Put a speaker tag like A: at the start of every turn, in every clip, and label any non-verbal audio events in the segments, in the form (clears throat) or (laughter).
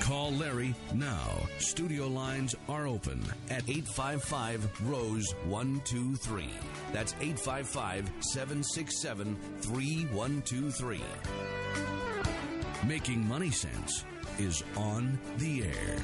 A: Call Larry now. Studio lines are open at 855 Rose 123. That's 855 767 3123. Making Money Sense is on the air.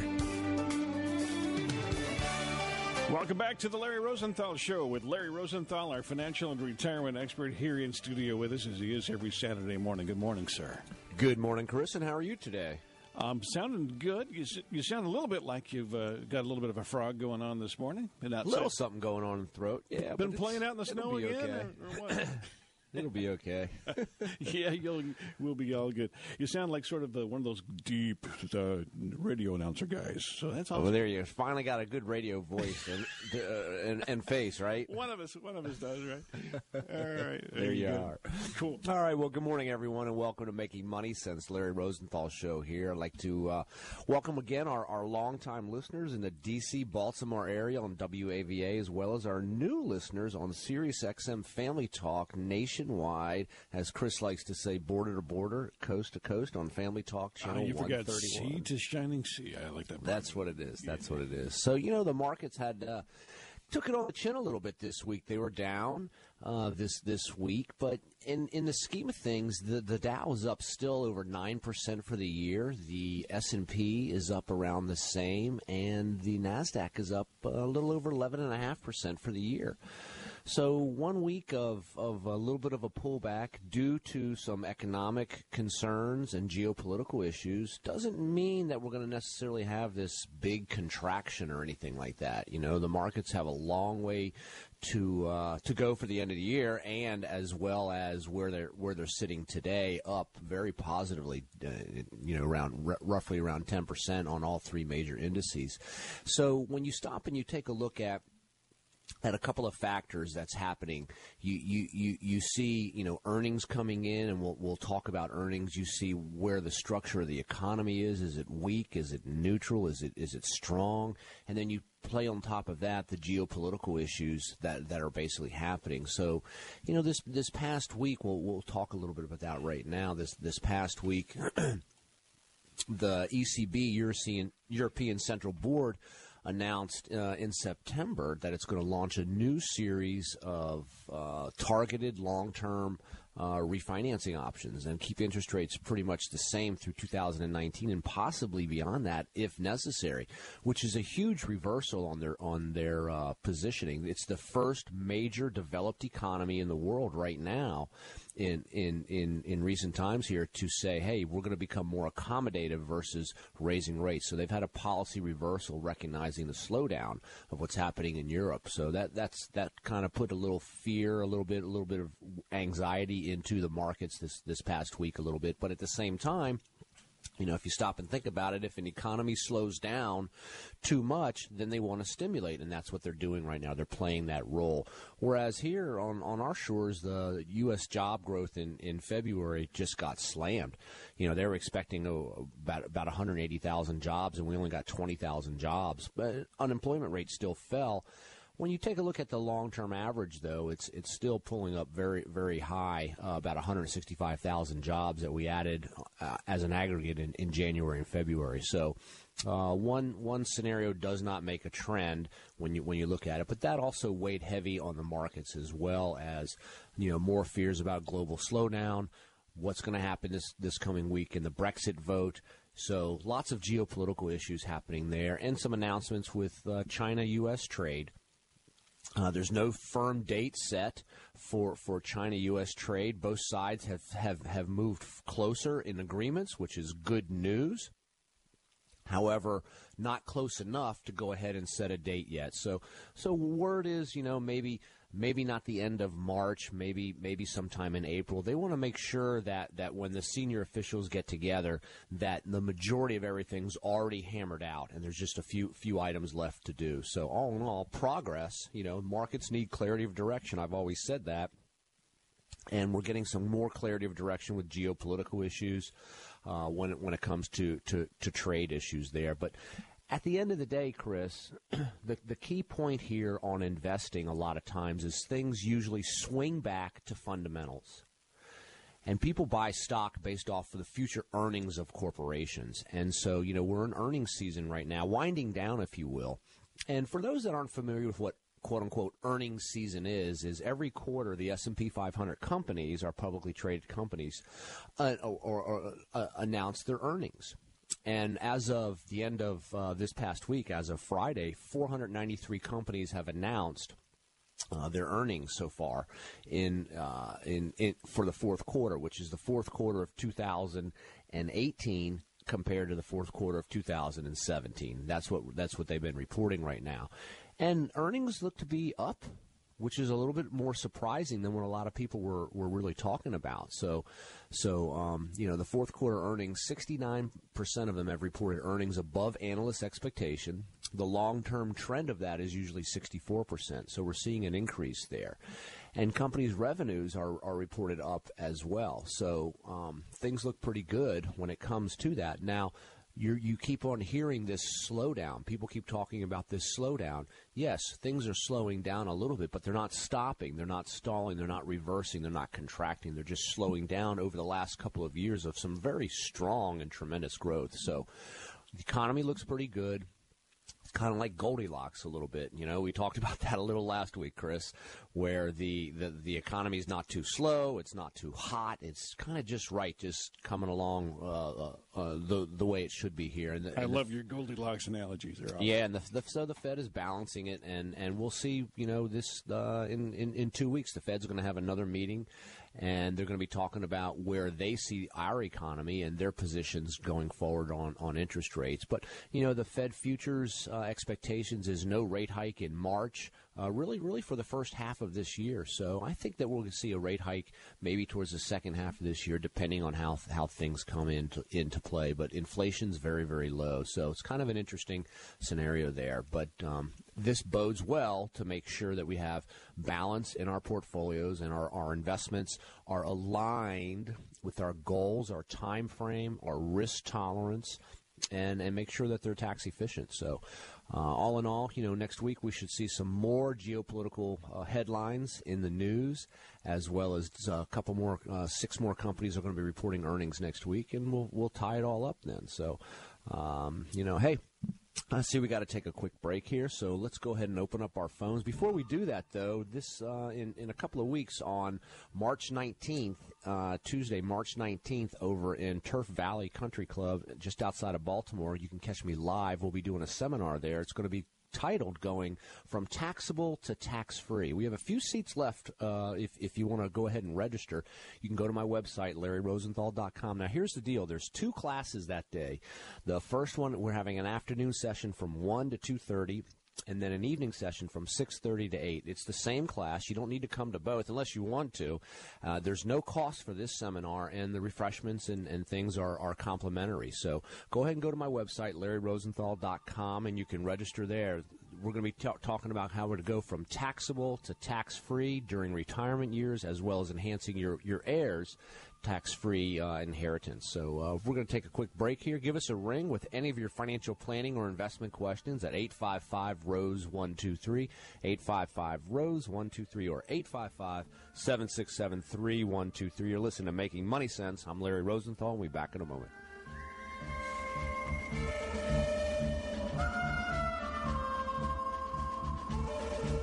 B: Welcome back to the Larry Rosenthal Show with Larry Rosenthal, our financial and retirement expert, here in studio with us as he is every Saturday morning. Good morning, sir.
C: Good morning, Chris, and how are you today?
B: Um, sounding good. You, you sound a little bit like you've uh, got a little bit of a frog going on this morning.
C: A little something going on in the throat. Yeah,
B: been playing out in the snow again,
C: okay.
B: or, or what? (coughs)
C: It'll be okay. (laughs)
B: yeah, you'll we'll be all good. You sound like sort of uh, one of those deep uh, radio announcer guys. So that's all.
C: Well, there you finally got a good radio voice and (laughs) uh, and, and, face, right?
B: One of us, one of us does, right? (laughs) All right,
C: there, there you go. are.
B: Cool.
C: All right. Well, good morning, everyone, and welcome to Making Money Sense. Larry Rosenthal show here. I'd like to uh, welcome again our our longtime listeners in the D.C. Baltimore area on WAVA, as well as our new listeners on Sirius XM Family Talk Nation nationwide, as Chris likes to say, border to border, coast to coast on Family Talk Channel
B: oh, you forgot sea to shining sea. I like that.
C: That's what it is. That's what it is. So you know the markets had. Uh, took it on the chin a little bit this week. They were down uh, this this week, but in in the scheme of things, the the Dow is up still over nine percent for the year. The S and P is up around the same, and the Nasdaq is up a little over eleven and a half percent for the year. So one week of, of a little bit of a pullback due to some economic concerns and geopolitical issues doesn't mean that we're going to necessarily have this big contraction or anything like that. You know, the markets have a long way to uh, to go for the end of the year, and as well as where they're where they're sitting today, up very positively. Uh, you know, around r- roughly around ten percent on all three major indices. So when you stop and you take a look at at a couple of factors that's happening. You, you, you, you see, you know, earnings coming in, and we'll, we'll talk about earnings. You see where the structure of the economy is. Is it weak? Is it neutral? Is it, is it strong? And then you play on top of that the geopolitical issues that, that are basically happening. So, you know, this, this past week, we'll, we'll talk a little bit about that right now. This, this past week, (clears throat) the ECB, European, European Central Board, announced uh, in September that it's going to launch a new series of uh, targeted long term uh, refinancing options and keep interest rates pretty much the same through 2019 and possibly beyond that if necessary, which is a huge reversal on their on their uh, positioning. It's the first major developed economy in the world right now in in in in recent times here to say, hey, we're going to become more accommodative versus raising rates. So they've had a policy reversal, recognizing the slowdown of what's happening in Europe. So that that's that kind of put a little fear, a little bit, a little bit of anxiety into the markets this this past week, a little bit. But at the same time you know, if you stop and think about it, if an economy slows down too much, then they want to stimulate, and that's what they're doing right now. They're playing that role. Whereas here on, on our shores, the U.S. job growth in, in February just got slammed. You know, they were expecting oh, about about 180,000 jobs, and we only got 20,000 jobs. But unemployment rate still fell. When you take a look at the long-term average, though, it's it's still pulling up very very high, uh, about 165,000 jobs that we added uh, as an aggregate in, in January and February. So. Uh, one one scenario does not make a trend when you when you look at it, but that also weighed heavy on the markets as well as you know more fears about global slowdown, what's going to happen this this coming week in the Brexit vote. So lots of geopolitical issues happening there, and some announcements with uh, China-U.S. trade. Uh, there's no firm date set for, for China U.S. trade. Both sides have, have, have moved closer in agreements, which is good news. However, not close enough to go ahead and set a date yet. So, so word is, you know, maybe maybe not the end of March, maybe maybe sometime in April. They want to make sure that that when the senior officials get together, that the majority of everything's already hammered out, and there's just a few few items left to do. So all in all, progress. You know, markets need clarity of direction. I've always said that. And we're getting some more clarity of direction with geopolitical issues uh, when it, when it comes to, to, to trade issues there. But at the end of the day, Chris, (clears throat) the, the key point here on investing a lot of times is things usually swing back to fundamentals. And people buy stock based off of the future earnings of corporations. And so, you know, we're in earnings season right now, winding down, if you will. And for those that aren't familiar with what quote unquote earnings season is is every quarter the S&P 500 companies are publicly traded companies uh, or, or, or uh, announce their earnings and as of the end of uh, this past week, as of Friday, 493 companies have announced uh, their earnings so far in, uh, in, in for the fourth quarter, which is the fourth quarter of 2018 compared to the fourth quarter of 2017. That's what that's what they've been reporting right now, and earnings look to be up which is a little bit more surprising than what a lot of people were, were really talking about. So, so um, you know, the fourth quarter earnings, 69% of them have reported earnings above analyst expectation. The long term trend of that is usually 64%. So we're seeing an increase there. And companies' revenues are, are reported up as well. So um, things look pretty good when it comes to that. Now, you you keep on hearing this slowdown. People keep talking about this slowdown. Yes, things are slowing down a little bit, but they're not stopping. They're not stalling. They're not reversing. They're not contracting. They're just slowing down over the last couple of years of some very strong and tremendous growth. So the economy looks pretty good It's kind of like Goldilocks a little bit. You know, we talked (laughs) about that a little last week, Chris, where the, the, the economy is not too slow, it's not too hot, it's kind of just right, just coming along uh, uh, uh, the the way it should be here.
B: And
C: the,
B: I
C: and
B: love the, your Goldilocks analogies. There,
C: yeah, and the, the, so the Fed is balancing it, and, and we'll see. You know, this uh, in, in in two weeks, the Fed's going to have another meeting and they're going to be talking about where they see our economy and their positions going forward on, on interest rates. But, you know, the Fed futures uh, expectations is no rate hike in March uh, really, really for the first half of this year. So I think that we'll see a rate hike maybe towards the second half of this year, depending on how how things come into into play. But inflation's very, very low, so it's kind of an interesting scenario there. But um, this bodes well to make sure that we have balance in our portfolios and our, our investments are aligned with our goals, our time frame, our risk tolerance, and and make sure that they're tax efficient. So uh, all in all, you know, next week we should see some more geopolitical uh, headlines in the news, as well as uh, a couple more, uh, six more companies are going to be reporting earnings next week, and we'll we'll tie it all up then. So, um, you know, hey, I see we got to take a quick break here, so let's go ahead and open up our phones. Before we do that, though, this uh, in in a couple of weeks on March 19th, uh, Tuesday, March 19th, over in Turf Valley Country Club, just outside of Baltimore. You can catch me live. We'll be doing a seminar there. It's going to be titled going from taxable to tax free. We have a few seats left. Uh, if, if you want to go ahead and register, you can go to my website, larryrosenthal.com. Now, here's the deal there's two classes that day. The first one, we're having an afternoon session from 1 to 2.30 and then an evening session from 6.30 to 8 it's the same class. You don't need to come to both unless you want to. Uh, there's no cost for this seminar and the refreshments and, and things are, are complimentary. So go ahead and go to my website larryrosenthal.com and you can register there we're going to be t- talking about how we're to go from taxable to tax free during retirement years as well as enhancing your, your heirs tax free uh, inheritance. So uh, we're going to take a quick break here. Give us a ring with any of your financial planning or investment questions at 855 Rose 123, 855 Rose 123, or 855 767 3123. You're listening to Making Money Sense. I'm Larry Rosenthal. We'll be back in a moment.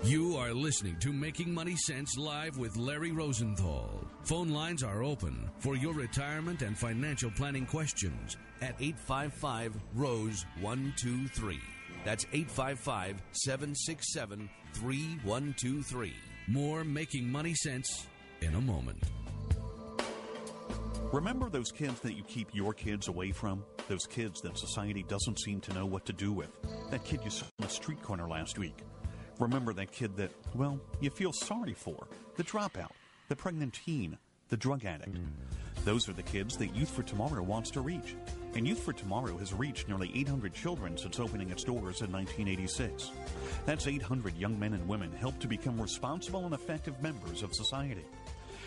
A: You are listening to Making Money Sense live with Larry Rosenthal. Phone lines are open for your retirement and financial planning questions at 855 Rose 123. That's 855 767 3123. More Making Money Sense in a moment.
D: Remember those kids that you keep your kids away from? Those kids that society doesn't seem to know what to do with? That kid you saw on the street corner last week? Remember that kid that, well, you feel sorry for, the dropout, the pregnant teen, the drug addict. Mm. Those are the kids that Youth for Tomorrow wants to reach. And Youth for Tomorrow has reached nearly 800 children since opening its doors in 1986. That's 800 young men and women helped to become responsible and effective members of society.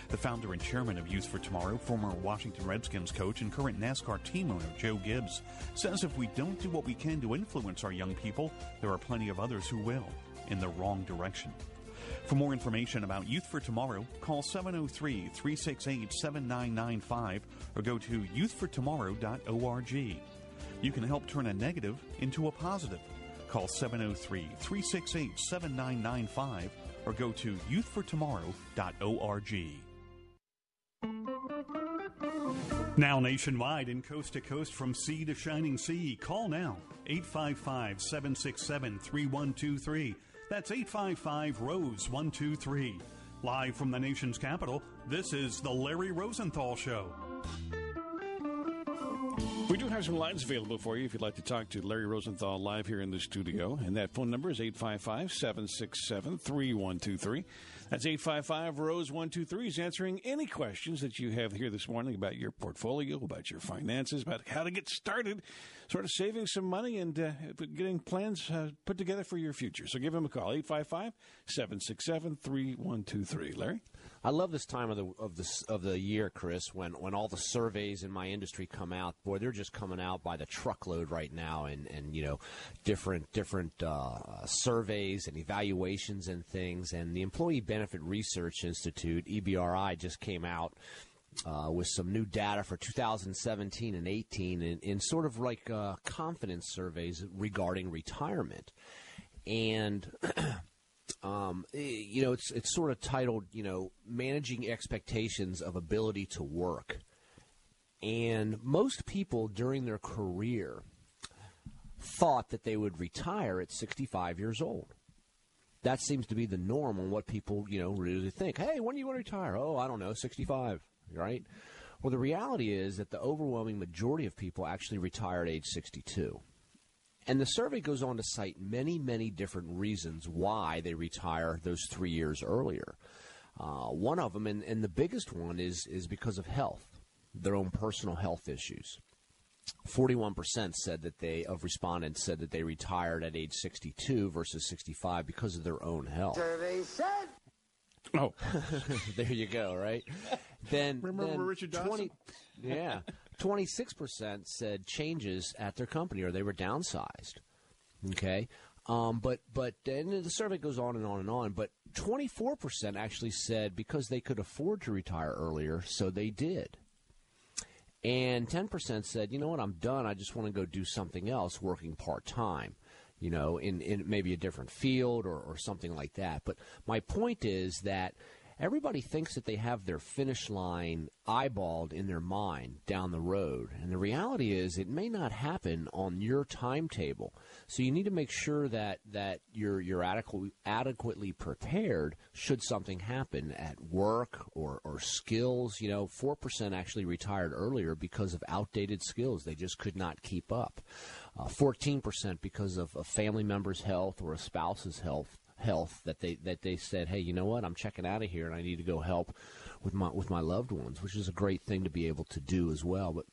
D: The founder and chairman of Youth for Tomorrow, former Washington Redskins coach and current NASCAR team owner Joe Gibbs, says if we don't do what we can to influence our young people, there are plenty of others who will, in the wrong direction. For more information about Youth for Tomorrow, call 703 368 7995 or go to youthfortomorrow.org. You can help turn a negative into a positive. Call 703 368 7995 or go to youthfortomorrow.org. Now nationwide and coast to coast from sea to shining sea. Call now 855 767 3123. That's 855 Rose 123. Live from the nation's capital, this is The Larry Rosenthal Show.
B: Some lines available for you if you'd like to talk to Larry Rosenthal live here in the studio. And that phone number is 855 767 3123. That's 855 Rose 123. He's answering any questions that you have here this morning about your portfolio, about your finances, about how to get started, sort of saving some money and uh, getting plans uh, put together for your future. So give him a call, 855 767 3123. Larry?
C: I love this time of the of the of the year, Chris, when when all the surveys in my industry come out. Boy, they're just coming out by the truckload right now, and and you know, different different uh, surveys and evaluations and things. And the Employee Benefit Research Institute (EBRI) just came out. Uh, with some new data for 2017 and 18 in, in sort of like uh, confidence surveys regarding retirement. And (clears throat) um, eh, you know, it's it's sort of titled, you know, managing expectations of ability to work. And most people during their career thought that they would retire at 65 years old. That seems to be the norm on what people, you know, really think. Hey, when do you want to retire? Oh, I don't know, 65, right? Well, the reality is that the overwhelming majority of people actually retire at age 62. And the survey goes on to cite many, many different reasons why they retire those three years earlier. Uh, one of them, and, and the biggest one, is is because of health, their own personal health issues. Forty-one percent said that they of respondents said that they retired at age sixty-two versus sixty-five because of their own health.
E: Survey said.
B: Oh, (laughs)
C: there you go. Right. Then
B: Remember
C: then
B: Richard Dawson?
C: 20 yeah, twenty-six percent said changes at their company or they were downsized. Okay. Um, but but and the survey goes on and on and on. But twenty four percent actually said because they could afford to retire earlier, so they did. And ten percent said, you know what, I'm done. I just want to go do something else, working part time. You know, in, in maybe a different field or, or something like that. But my point is that everybody thinks that they have their finish line eyeballed in their mind down the road. And the reality is it may not happen on your timetable. So you need to make sure that, that you're, you're adequately, prepared should something happen at work or, or skills. You know, 4% actually retired earlier because of outdated skills. They just could not keep up. Uh, 14% because of a family member's health or a spouse's health health that they that they said, hey, you know what, I'm checking out of here and I need to go help with my with my loved ones, which is a great thing to be able to do as well. But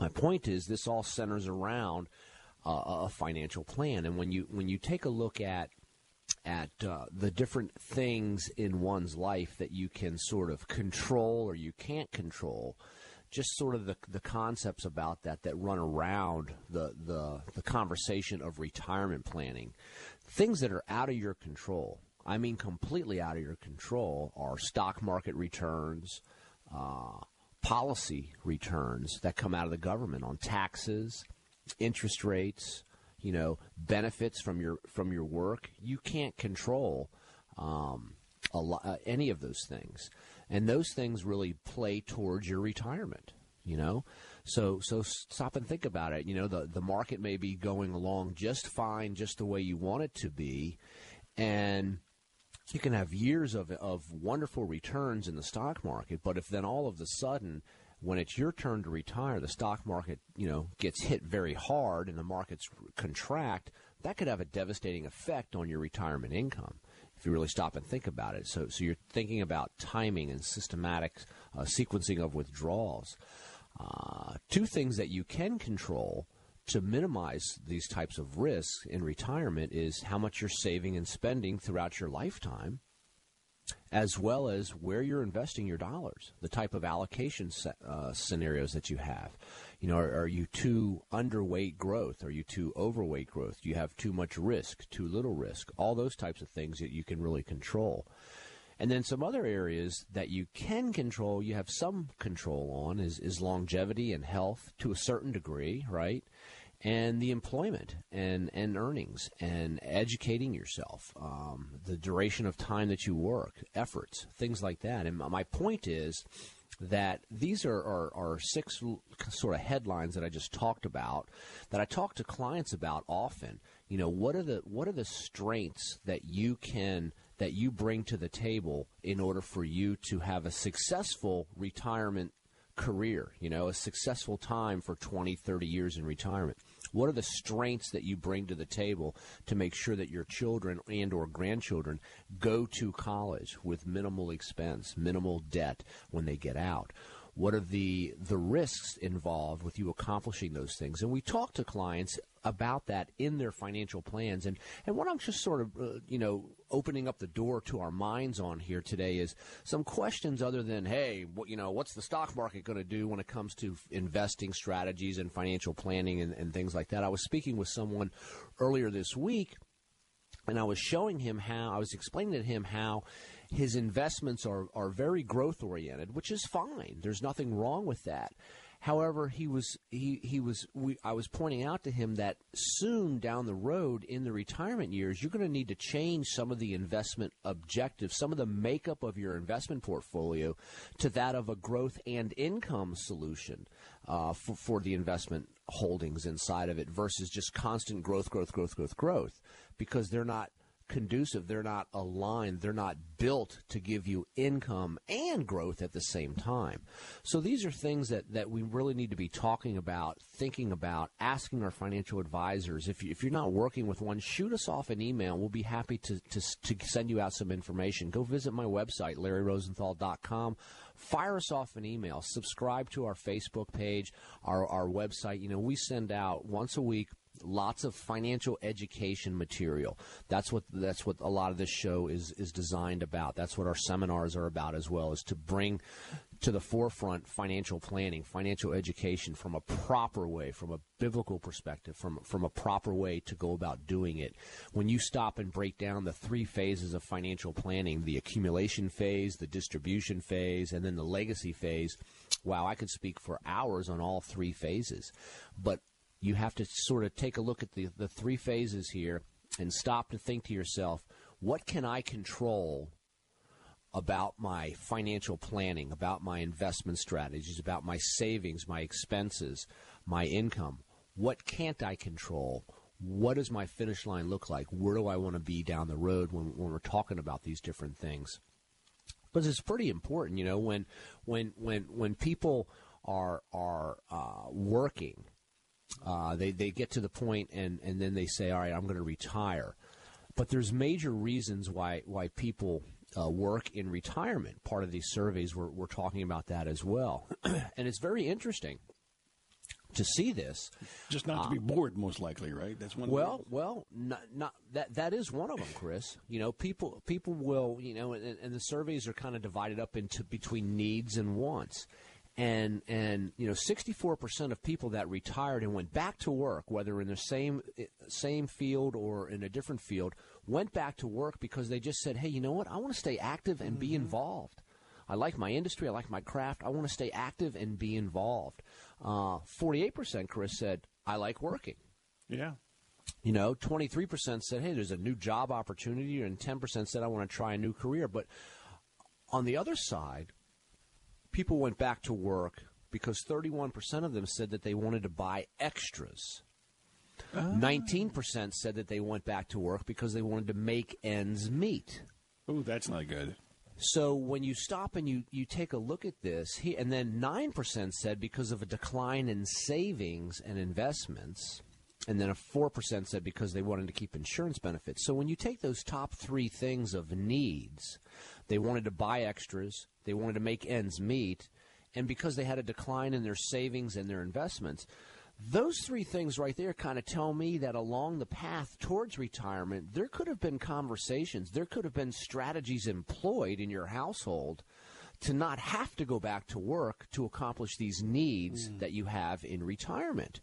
C: my point is, this all centers around uh, a financial plan, and when you when you take a look at at uh, the different things in one's life that you can sort of control or you can't control, just sort of the, the concepts about that that run around the, the, the conversation of retirement planning. Things that are out of your control, I mean completely out of your control, are stock market returns, uh, policy returns that come out of the government on taxes, interest rates, you know, benefits from your from your work. You can't control um, a lo- uh, any of those things, and those things really play towards your retirement. You know, so so stop and think about it. You know, the the market may be going along just fine, just the way you want it to be, and you can have years of of wonderful returns in the stock market. But if then all of a sudden when it's your turn to retire, the stock market, you know, gets hit very hard and the markets contract, that could have a devastating effect on your retirement income if you really stop and think about it. So, so you're thinking about timing and systematic uh, sequencing of withdrawals. Uh, two things that you can control to minimize these types of risks in retirement is how much you're saving and spending throughout your lifetime, as well as where you're investing your dollars, the type of allocation uh, scenarios that you have. You know, are, are, you too underweight growth? Are you too overweight growth? Do you have too much risk, too little risk? All those types of things that you can really control. And then some other areas that you can control, you have some control on, is, is longevity and health to a certain degree, right? And the employment and, and earnings and educating yourself, um, the duration of time that you work, efforts, things like that. And my point is that these are, are, are six sort of headlines that I just talked about that I talk to clients about often. You know, what are the what are the strengths that you can that you bring to the table in order for you to have a successful retirement career, you know, a successful time for 20, 30 years in retirement. What are the strengths that you bring to the table to make sure that your children and or grandchildren go to college with minimal expense, minimal debt when they get out? What are the the risks involved with you accomplishing those things? And we talk to clients about that in their financial plans. And and what I'm just sort of uh, you know opening up the door to our minds on here today is some questions other than hey, what, you know, what's the stock market going to do when it comes to investing strategies and financial planning and, and things like that. I was speaking with someone earlier this week and I was showing him how I was explaining to him how his investments are, are very growth oriented, which is fine. There's nothing wrong with that. However, he was he he was we, I was pointing out to him that soon down the road in the retirement years, you're going to need to change some of the investment objectives, some of the makeup of your investment portfolio to that of a growth and income solution uh, for, for the investment holdings inside of it versus just constant growth, growth, growth, growth, growth, because they're not conducive. They're not aligned. They're not built to give you income and growth at the same time. So these are things that, that we really need to be talking about, thinking about, asking our financial advisors. If, you, if you're not working with one, shoot us off an email. We'll be happy to, to, to send you out some information. Go visit my website, larryrosenthal.com fire us off an email subscribe to our facebook page our, our website you know we send out once a week lots of financial education material. That's what that's what a lot of this show is is designed about. That's what our seminars are about as well, is to bring to the forefront financial planning, financial education from a proper way, from a biblical perspective, from from a proper way to go about doing it. When you stop and break down the three phases of financial planning, the accumulation phase, the distribution phase, and then the legacy phase, wow, I could speak for hours on all three phases. But you have to sort of take a look at the, the three phases here and stop to think to yourself, what can I control about my financial planning, about my investment strategies, about my savings, my expenses, my income? What can't I control? What does my finish line look like? Where do I want to be down the road when, when we're talking about these different things? Because it's pretty important, you know, when when when when people are are uh, working uh, they they get to the point and and then they say, all right, I'm going to retire. But there's major reasons why why people uh, work in retirement. Part of these surveys we're, we're talking about that as well, (clears throat) and it's very interesting to see this.
B: Just not to be uh, bored, most likely, right? That's one.
C: Well, well, not, not that that is one of them, Chris. You know, people people will, you know, and, and the surveys are kind of divided up into between needs and wants and and you know 64% of people that retired and went back to work whether in the same same field or in a different field went back to work because they just said hey you know what? I want to stay active and mm-hmm. be involved. I like my industry. I like my craft. I want to stay active and be involved. Uh, 48% Chris said I like working.
B: Yeah.
C: You know 23% said hey there's a new job opportunity and 10% said I want to try a new career. But on the other side people went back to work because 31% of them said that they wanted to buy extras. Oh. 19% said that they went back to work because they wanted to make ends meet.
B: Oh, that's not good.
C: So when you stop and you, you take a look at this, he, and then 9% said because of a decline in savings and investments, and then a 4% said because they wanted to keep insurance benefits. So when you take those top three things of needs, they wanted to buy extras, they wanted to make ends meet, and because they had a decline in their savings and their investments, those three things right there kind of tell me that along the path towards retirement, there could have been conversations, there could have been strategies employed in your household to not have to go back to work to accomplish these needs mm. that you have in retirement.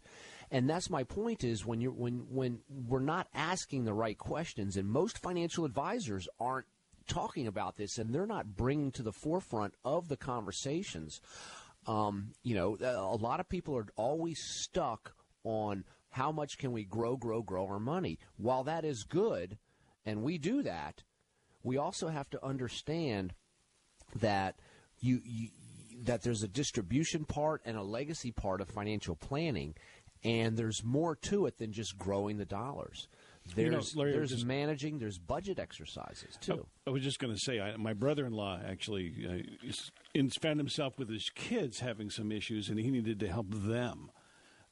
C: And that's my point is when you're when when we're not asking the right questions and most financial advisors aren't talking about this and they're not bringing to the forefront of the conversations. Um, you know, a lot of people are always stuck on how much can we grow, grow, grow our money. While that is good, and we do that, we also have to understand that you, you that there's a distribution part and a legacy part of financial planning, and there's more to it than just growing the dollars. There's, you know, Larry, there's just, managing, there's budget exercises too.
B: I, I was just going to say, I, my brother-in-law actually uh, found himself with his kids having some issues, and he needed to help them.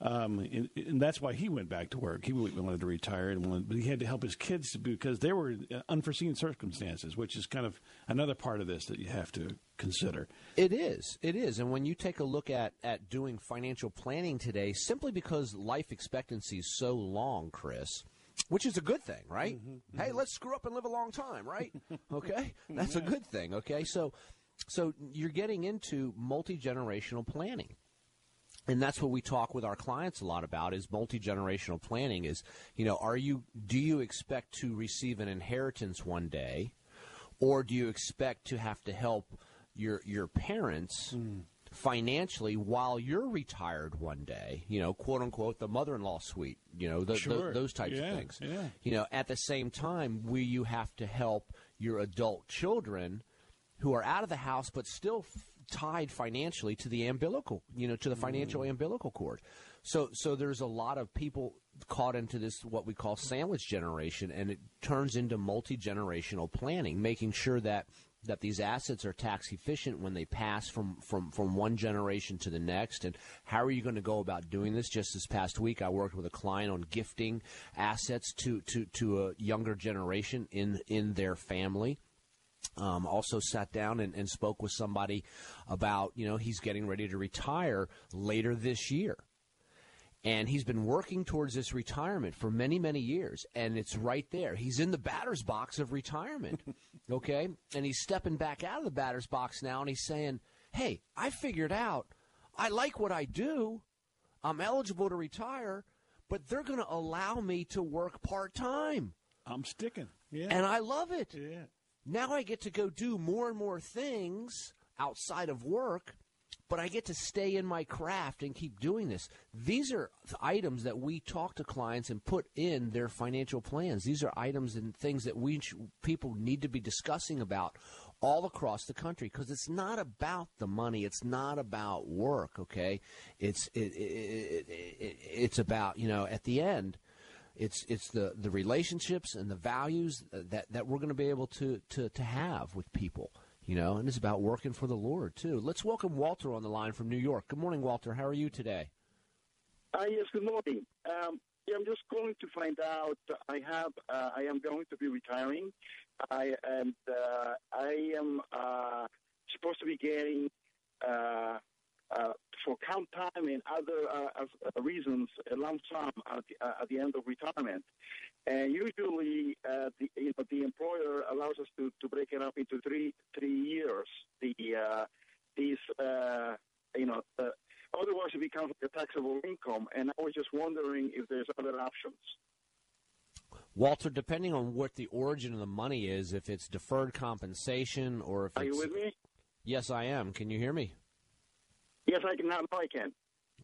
B: Um, and, and, that's why he went back to work. He wanted to retire, and wanted, but he had to help his kids because there were uh, unforeseen circumstances, which is kind of another part of this that you have to consider.
C: It is, it is, and when you take a look at at doing financial planning today, simply because life expectancy is so long, Chris which is a good thing, right? Mm-hmm, mm-hmm. Hey, let's screw up and live a long time, right? (laughs) (laughs) okay, that's a good thing. Okay, so so you're getting into multi generational planning. And that's what we talk with our clients a lot about is multi-generational planning is, you know, are you do you expect to receive an inheritance one day or do you expect to have to help your your parents mm financially while you're retired one day, you know, quote unquote, the mother in law suite, you know, the,
B: sure.
C: the, those types
B: yeah,
C: of things.
B: Yeah.
C: You know, at the same time, we you have to help your adult children who are out of the house but still f- tied financially to the umbilical, you know, to the financial mm. umbilical cord. So, so there's a lot of people caught into this what we call sandwich generation, and it turns into multi generational planning, making sure that that these assets are tax efficient when they pass from, from, from one generation to the next? And how are you going to go about doing this? Just this past week, I worked with a client on gifting assets to, to, to a younger generation in, in their family. Um, also sat down and, and spoke with somebody about, you know, he's getting ready to retire later this year and he's been working towards this retirement for many, many years, and it's right there. He's in the batter's box of retirement, (laughs) okay? And he's stepping back out of the batter's box now, and he's saying, Hey, I figured out I like what I do. I'm eligible to retire, but they're going to allow me to work part time.
B: I'm sticking. Yeah.
C: And I love it.
B: Yeah.
C: Now I get to go do more and more things outside of work but I get to stay in my craft and keep doing this. These are items that we talk to clients and put in their financial plans. These are items and things that we people need to be discussing about all across the country because it's not about the money. It's not about work. Okay, it's it, it, it, it's about you know at the end. It's it's the, the relationships and the values that, that we're going to be able to, to, to have with people you know, and it's about working for the Lord too. Let's welcome Walter on the line from New York. Good morning, Walter. How are you today?
E: Uh, yes, good morning. Um, yeah, I'm just calling to find out. I have, uh, I am going to be retiring. I and uh, I am uh, supposed to be getting uh, uh, for comp time and other reasons a lump sum at at the end of retirement. And usually, uh, the, you know, the employer allows us to, to break it up into three three years. The uh, these uh, you know uh, otherwise it becomes a taxable income. And I was just wondering if there's other options.
C: Walter, depending on what the origin of the money is, if it's deferred compensation or if
E: are you with me?
C: Yes, I am. Can you hear me?
E: Yes, I can. Now I can.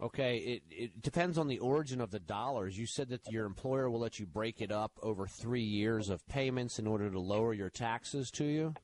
C: Okay, it, it depends on the origin of the dollars. You said that your employer will let you break it up over three years of payments in order to lower your taxes to you.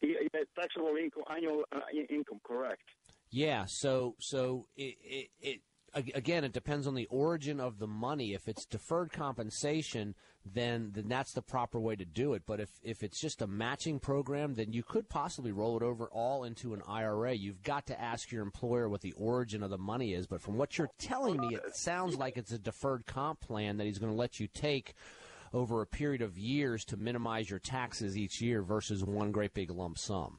E: Yeah, taxable income, annual uh, income, correct?
C: Yeah. So, so it, it, it again, it depends on the origin of the money. If it's deferred compensation, then then that's the proper way to do it. But if if it's just a matching program, then you could possibly roll it over all into an IRA. You've got to ask your employer what the origin of the money is. But from what you're telling me, it sounds like it's a deferred comp plan that he's going to let you take over a period of years to minimize your taxes each year versus one great big lump sum.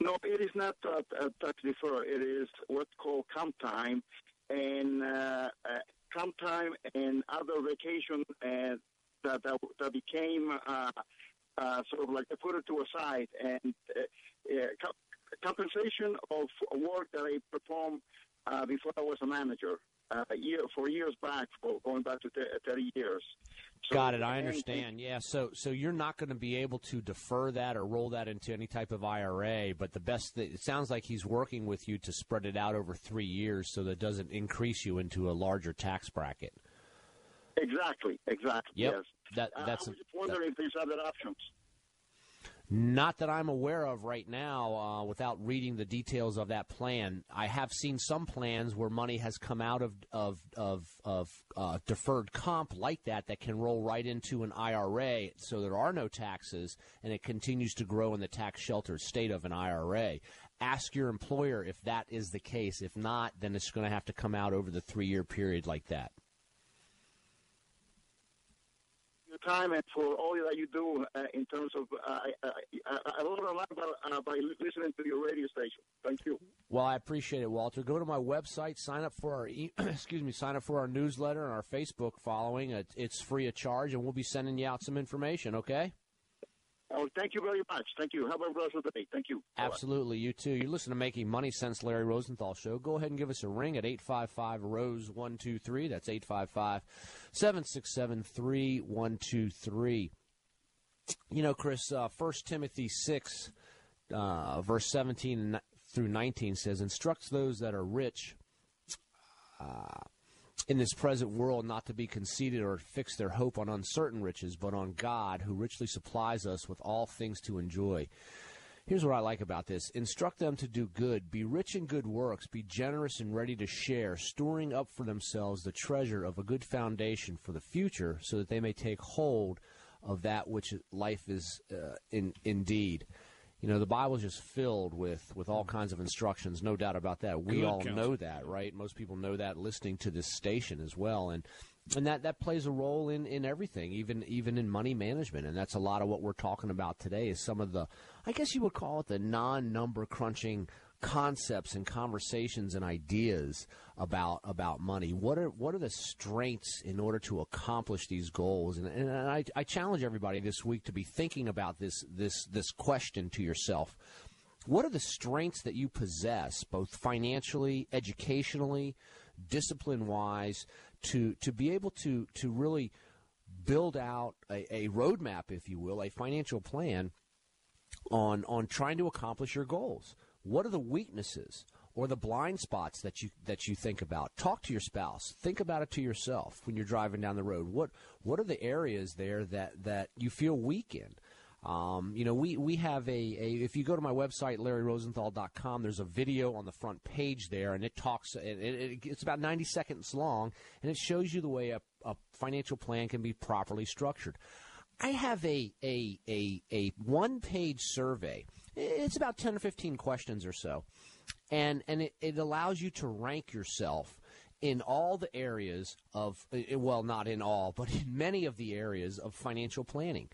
E: No, it is not a tax defer. It is what's called comp time, and uh, uh, comp time and other vacation uh, that, that, that became uh, uh, sort of like I put it to a side and uh, co- compensation of work that I performed uh, before I was a manager. Uh, year for years back, for going back to 30 years.
C: So, Got it. I understand. Yeah. So, so you're not going to be able to defer that or roll that into any type of IRA. But the best, it sounds like he's working with you to spread it out over three years, so that doesn't increase you into a larger tax bracket.
E: Exactly. Exactly.
C: Yep.
E: Yes.
C: That, that's.
E: I was wondering that, if there's other options.
C: Not that I'm aware of right now, uh, without reading the details of that plan. I have seen some plans where money has come out of of of, of uh, deferred comp like that that can roll right into an IRA, so there are no taxes, and it continues to grow in the tax sheltered state of an IRA. Ask your employer if that is the case. If not, then it's going to have to come out over the three year period like that.
E: Time and for all that you do uh, in terms of. Uh, I, I, I learned a lot by, uh, by listening to your radio station. Thank you.
C: Well, I appreciate it, Walter. Go to my website, sign up for our e- (clears throat) excuse me, sign up for our newsletter and our Facebook following. It's free of charge, and we'll be sending you out some information. Okay.
E: Oh, thank you very much. Thank you. Have a blessed day. Thank you.
C: Absolutely. You too. You're listening to Making Money Sense, Larry Rosenthal Show. Go ahead and give us a ring at 855 Rose 123. That's 855 767 3123. You know, Chris, uh, 1 Timothy 6, uh, verse 17 through 19 says, Instructs those that are rich. Uh, in this present world not to be conceited or fix their hope on uncertain riches, but on God, who richly supplies us with all things to enjoy. Here's what I like about this. Instruct them to do good, be rich in good works, be generous and ready to share, storing up for themselves the treasure of a good foundation for the future, so that they may take hold of that which life is uh, in, indeed you know the bible is just filled with with all kinds of instructions no doubt about that. We
B: Good
C: all
B: counsel.
C: know that right? Most people know that listening to this station as well. And and that that plays a role in in everything even even in money management. And that's a lot of what we're talking about today is some of the i guess you would call it the non number crunching concepts and conversations and ideas about about money. What are what are the strengths in order to accomplish these goals? And, and I, I challenge everybody this week to be thinking about this this this question to yourself. What are the strengths that you possess, both financially, educationally, discipline wise, to to be able to to really build out a, a roadmap, if you will, a financial plan on on trying to accomplish your goals? What are the weaknesses or the blind spots that you that you think about? Talk to your spouse. Think about it to yourself when you're driving down the road. What what are the areas there that that you feel weak in? Um, you know, we, we have a, a, if you go to my website, larryrosenthal.com, there's a video on the front page there, and it talks, it, it, it's about 90 seconds long, and it shows you the way a, a financial plan can be properly structured. I have a, a, a, a one page survey it's about 10 or 15 questions or so. And, and it, it allows you to rank yourself in all the areas of, eh, well, not in all, but in many of the areas of financial planning.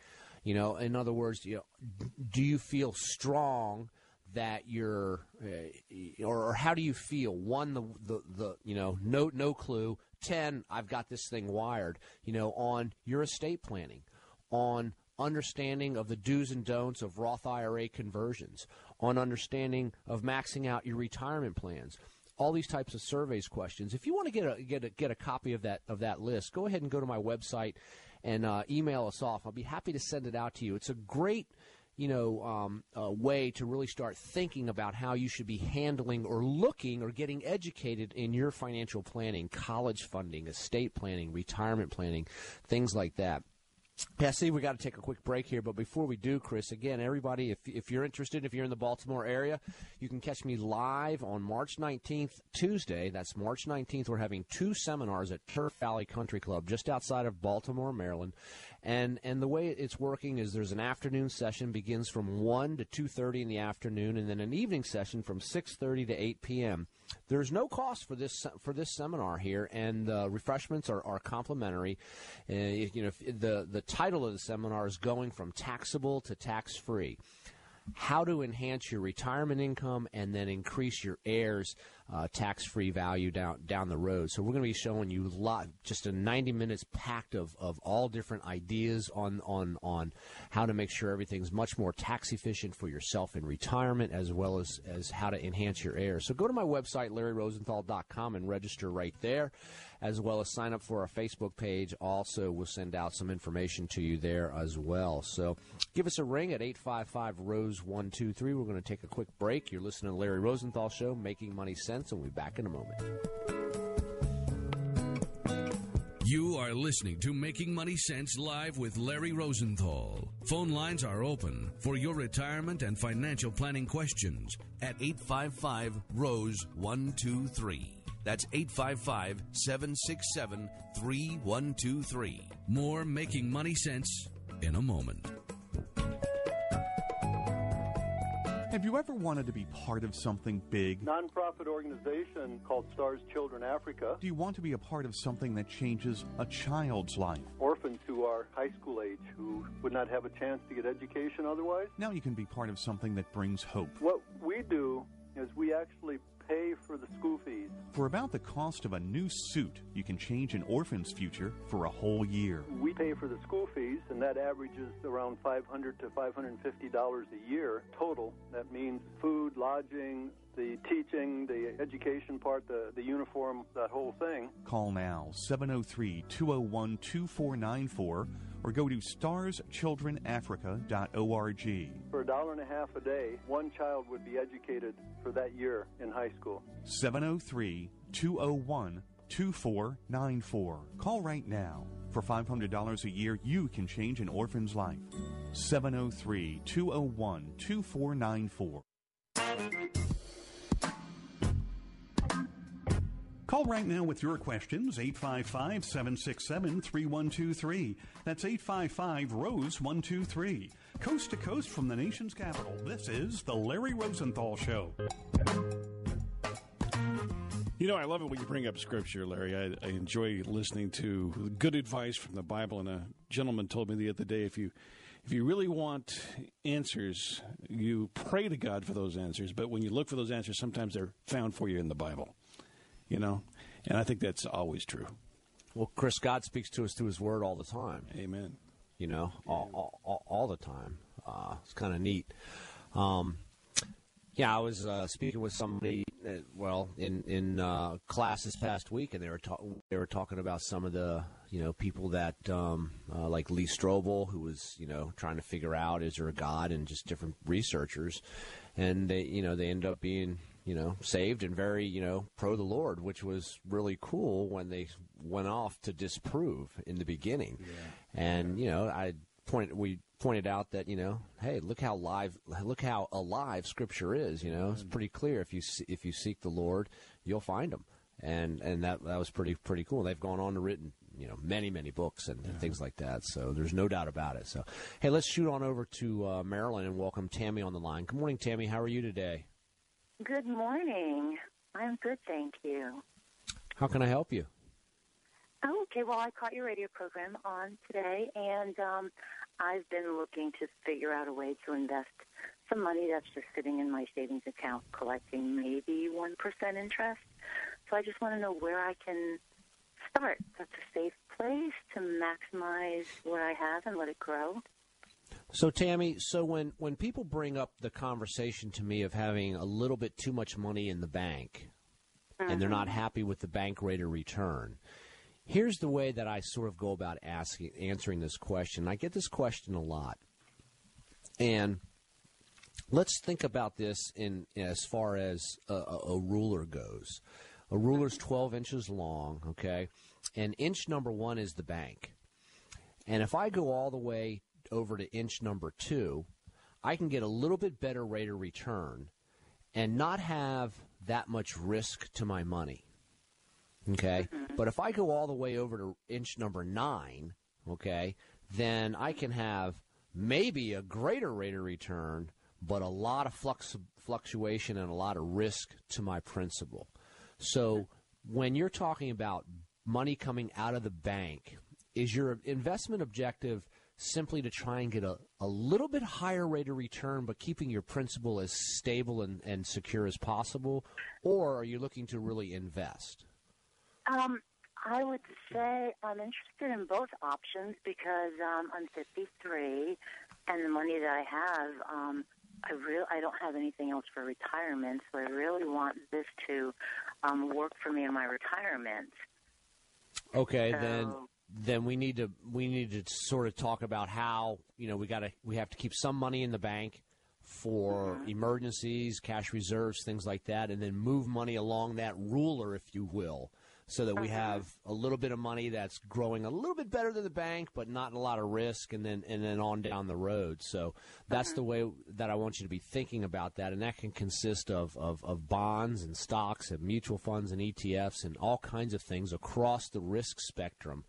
C: You know, in other words, you know, do you feel strong that you're, uh, or, or, how do you feel? One, the, the, the, you know, no, no clue. Ten, I've got this thing wired. You know, on your estate planning, on understanding of the do's and don'ts of Roth IRA conversions, on understanding of maxing out your retirement plans. All these types of surveys questions. If you want to get a get a, get a copy of that of that list, go ahead and go to my website and uh, email us off. I'll be happy to send it out to you. It's a great you know, um, a way to really start thinking about how you should be handling or looking or getting educated in your financial planning, college funding, estate planning, retirement planning, things like that. Yeah, see, we got to take a quick break here, but before we do, Chris, again, everybody, if if you're interested, if you're in the Baltimore area, you can catch me live on March 19th, Tuesday. That's March 19th. We're having two seminars at Turf Valley Country Club, just outside of Baltimore, Maryland, and and the way it's working is there's an afternoon session begins from one to 2:30 in the afternoon, and then an evening session from 6:30 to 8 p.m. There's no cost for this for this seminar here, and the refreshments are, are complimentary. Uh, you know, the the title of the seminar is going from taxable to tax free. How to enhance your retirement income and then increase your heirs' uh, tax-free value down down the road. So we're going to be showing you a lot, just a 90 minutes packed of, of all different ideas on on on how to make sure everything's much more tax efficient for yourself in retirement, as well as as how to enhance your heirs. So go to my website larryrosenthal.com and register right there as well as sign up for our Facebook page. Also, we'll send out some information to you there as well. So give us a ring at 855 Rose 123. We're going to take a quick break. You're listening to Larry Rosenthal Show, Making Money Sense, and we'll be back in a moment.
A: You are listening to Making Money Sense live with Larry Rosenthal. Phone lines are open for your retirement and financial planning questions at 855 Rose 123. That's 855 767 3123. More Making Money Sense in a moment.
D: Have you ever wanted to be part of something big?
F: Nonprofit organization called Stars Children Africa.
D: Do you want to be a part of something that changes a child's life?
F: Orphans who are high school age who would not have a chance to get education otherwise.
D: Now you can be part of something that brings hope.
F: What we do is we actually pay for the school fees.
D: For about the cost of a new suit, you can change an orphan's future for a whole year.
F: We pay for the school fees, and that averages around 500 to 550 dollars a year total. That means food, lodging, the teaching, the education part, the, the uniform, that whole thing.
D: Call now 703 201 2494 or go to starschildrenafrica.org.
F: For a dollar and a half a day, one child would be educated for that year in high school.
D: 703 201 2494. Call right now. For $500 a year, you can change an orphan's life. 703 201 2494. Call right now with your questions, 855 767 3123. That's 855 Rose 123. Coast to coast from the nation's capital, this is The Larry Rosenthal Show.
B: You know, I love it when you bring up scripture, Larry. I, I enjoy listening to good advice from the Bible. And a gentleman told me the other day, if you if you really want answers, you pray to God for those answers. But when you look for those answers, sometimes they're found for you in the Bible. You know, and I think that's always true.
C: Well, Chris, God speaks to us through His Word all the time.
B: Amen.
C: You know, all, all, all, all the time. Uh, it's kind of neat. Um, yeah, I was uh, speaking with somebody, uh, well, in in uh, class this past week, and they were ta- they were talking about some of the you know people that um, uh, like Lee Strobel, who was you know trying to figure out is there a God, and just different researchers, and they you know they end up being you know saved and very you know pro the Lord, which was really cool when they went off to disprove in the beginning, and you know I point we pointed out that you know hey look how live look how alive scripture is you know. It's pretty clear. If you if you seek the lord you'll find him. And and that that was pretty pretty cool. They've gone on to written you know many many books and, and things like that. So there's no doubt about it. So hey let's shoot on over to uh, maryland and welcome tammy on the line. Good morning tammy. How are you today
G: Good morning. I'm good, thank you.
C: how can i help you
G: Oh, okay. Well, I caught your radio program on today, and um, I've been looking to figure out a way to invest some money that's just sitting in my savings account, collecting maybe one percent interest. So I just want to know where I can start. That's a safe place to maximize what I have and let it grow.
C: So Tammy, so when when people bring up the conversation to me of having a little bit too much money in the bank and they're not mm-hmm. happy with the bank rate of return, here's the way that I sort of go about asking answering this question. I get this question a lot. And let's think about this in as far as a, a, a ruler goes. A ruler's 12 inches long, okay? And inch number 1 is the bank. And if I go all the way over to inch number two, I can get a little bit better rate of return and not have that much risk to my money. Okay? Mm-hmm. But if I go all the way over to inch number nine, okay, then I can have maybe a greater rate of return, but a lot of flux, fluctuation and a lot of risk to my principal. So when you're talking about money coming out of the bank, is your investment objective simply to try and get a, a little bit higher rate of return, but keeping your principal as stable and, and secure as possible? Or are you looking to really invest?
G: Um, I would say I'm interested in both options because um, I'm 53, and the money that I have, um, I real I don't have anything else for retirement, so I really want this to um, work for me in my retirement.
C: Okay,
G: So-
C: then then we need to we need to sort of talk about how you know we got to we have to keep some money in the bank for mm-hmm. emergencies, cash reserves, things like that, and then move money along that ruler, if you will, so that we mm-hmm. have a little bit of money that's growing a little bit better than the bank, but not a lot of risk, and then and then on down the road. So that's mm-hmm. the way that I want you to be thinking about that, and that can consist of, of, of bonds and stocks and mutual funds and ETFs and all kinds of things across the risk spectrum.